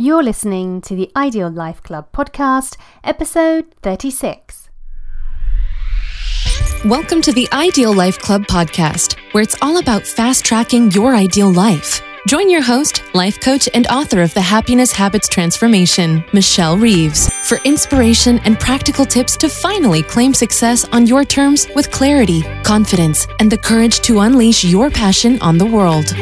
You're listening to the Ideal Life Club podcast, episode 36. Welcome to the Ideal Life Club podcast, where it's all about fast tracking your ideal life. Join your host, life coach, and author of the Happiness Habits Transformation, Michelle Reeves, for inspiration and practical tips to finally claim success on your terms with clarity, confidence, and the courage to unleash your passion on the world.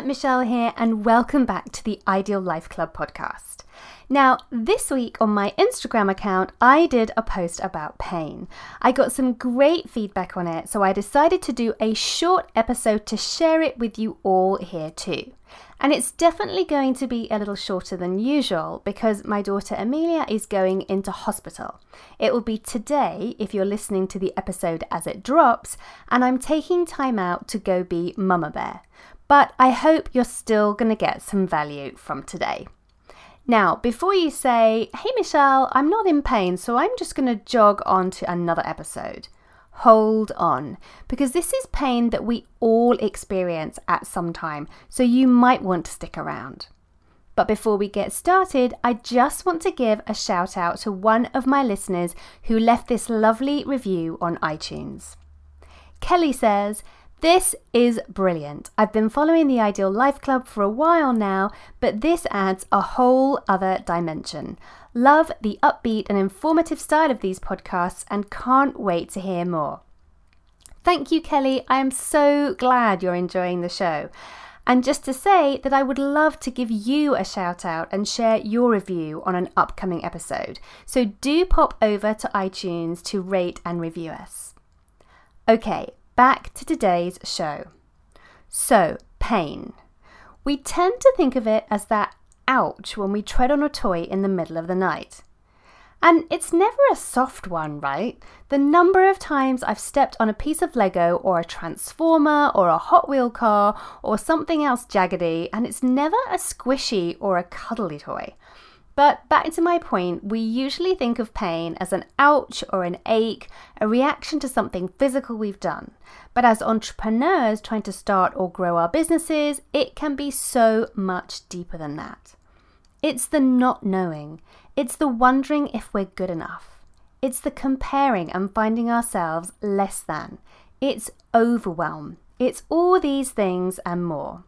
Michelle here, and welcome back to the Ideal Life Club podcast. Now, this week on my Instagram account, I did a post about pain. I got some great feedback on it, so I decided to do a short episode to share it with you all here too. And it's definitely going to be a little shorter than usual because my daughter Amelia is going into hospital. It will be today if you're listening to the episode as it drops, and I'm taking time out to go be Mama Bear. But I hope you're still going to get some value from today. Now, before you say, hey Michelle, I'm not in pain, so I'm just going to jog on to another episode. Hold on, because this is pain that we all experience at some time, so you might want to stick around. But before we get started, I just want to give a shout out to one of my listeners who left this lovely review on iTunes. Kelly says, this is brilliant. I've been following the Ideal Life Club for a while now, but this adds a whole other dimension. Love the upbeat and informative style of these podcasts and can't wait to hear more. Thank you, Kelly. I am so glad you're enjoying the show. And just to say that I would love to give you a shout out and share your review on an upcoming episode. So do pop over to iTunes to rate and review us. Okay, back to today's show. So, pain. We tend to think of it as that ouch when we tread on a toy in the middle of the night. And it's never a soft one, right? The number of times I've stepped on a piece of Lego or a transformer or a Hot Wheel car or something else jaggedy, and it's never a squishy or a cuddly toy. But back to my point, we usually think of pain as an ouch or an ache, a reaction to something physical we've done. But as entrepreneurs trying to start or grow our businesses, it can be so much deeper than that. It's the not knowing, it's the wondering if we're good enough, it's the comparing and finding ourselves less than, it's overwhelm, it's all these things and more.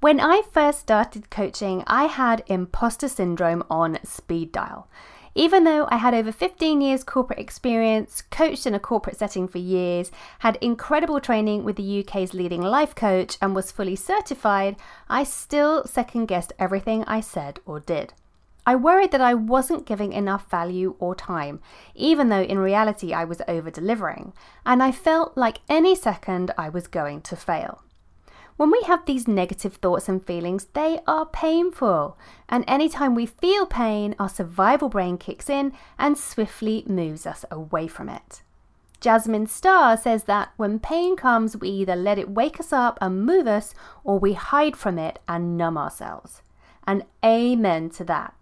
When I first started coaching, I had imposter syndrome on speed dial. Even though I had over 15 years corporate experience, coached in a corporate setting for years, had incredible training with the UK's leading life coach, and was fully certified, I still second guessed everything I said or did. I worried that I wasn't giving enough value or time, even though in reality I was over delivering, and I felt like any second I was going to fail. When we have these negative thoughts and feelings, they are painful. And anytime we feel pain, our survival brain kicks in and swiftly moves us away from it. Jasmine Star says that when pain comes, we either let it wake us up and move us, or we hide from it and numb ourselves. And amen to that.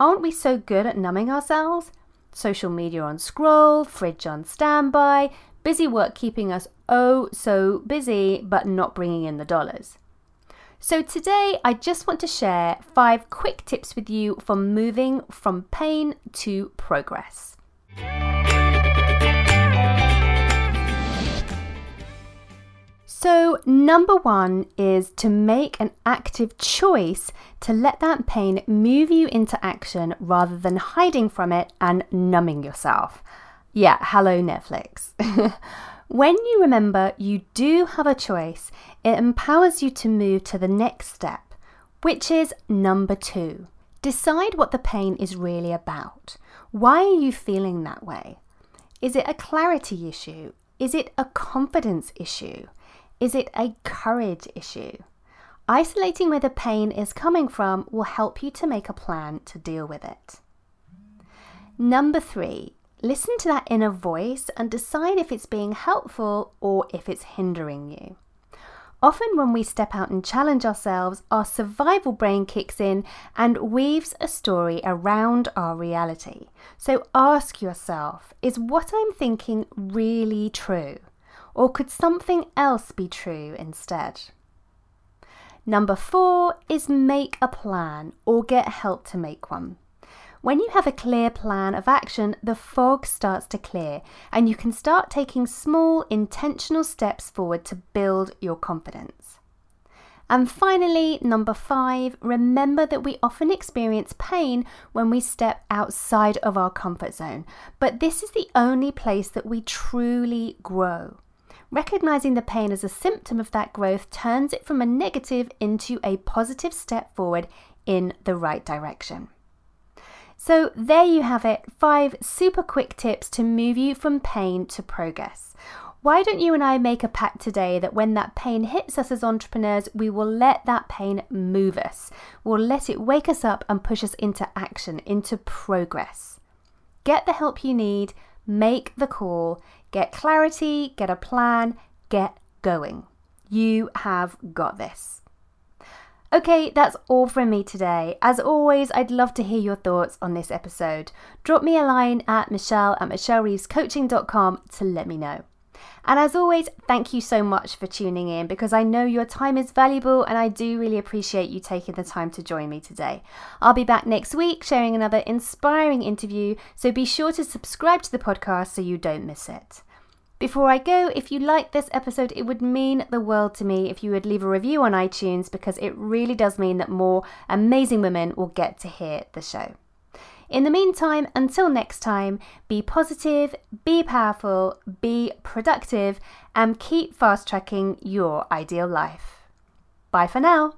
Aren't we so good at numbing ourselves? Social media on scroll, fridge on standby, busy work keeping us oh so busy but not bringing in the dollars. So, today I just want to share five quick tips with you for moving from pain to progress. So, number one is to make an active choice to let that pain move you into action rather than hiding from it and numbing yourself. Yeah, hello, Netflix. when you remember you do have a choice, it empowers you to move to the next step, which is number two. Decide what the pain is really about. Why are you feeling that way? Is it a clarity issue? Is it a confidence issue? Is it a courage issue? Isolating where the pain is coming from will help you to make a plan to deal with it. Number three, Listen to that inner voice and decide if it's being helpful or if it's hindering you. Often, when we step out and challenge ourselves, our survival brain kicks in and weaves a story around our reality. So ask yourself is what I'm thinking really true? Or could something else be true instead? Number four is make a plan or get help to make one. When you have a clear plan of action, the fog starts to clear and you can start taking small, intentional steps forward to build your confidence. And finally, number five, remember that we often experience pain when we step outside of our comfort zone, but this is the only place that we truly grow. Recognizing the pain as a symptom of that growth turns it from a negative into a positive step forward in the right direction. So, there you have it five super quick tips to move you from pain to progress. Why don't you and I make a pact today that when that pain hits us as entrepreneurs, we will let that pain move us? We'll let it wake us up and push us into action, into progress. Get the help you need, make the call, get clarity, get a plan, get going. You have got this. Okay, that's all from me today. As always, I'd love to hear your thoughts on this episode. Drop me a line at michelle at michellereevescoaching.com to let me know. And as always, thank you so much for tuning in because I know your time is valuable and I do really appreciate you taking the time to join me today. I'll be back next week sharing another inspiring interview, so be sure to subscribe to the podcast so you don't miss it. Before I go, if you like this episode, it would mean the world to me if you would leave a review on iTunes because it really does mean that more amazing women will get to hear the show. In the meantime, until next time, be positive, be powerful, be productive, and keep fast tracking your ideal life. Bye for now.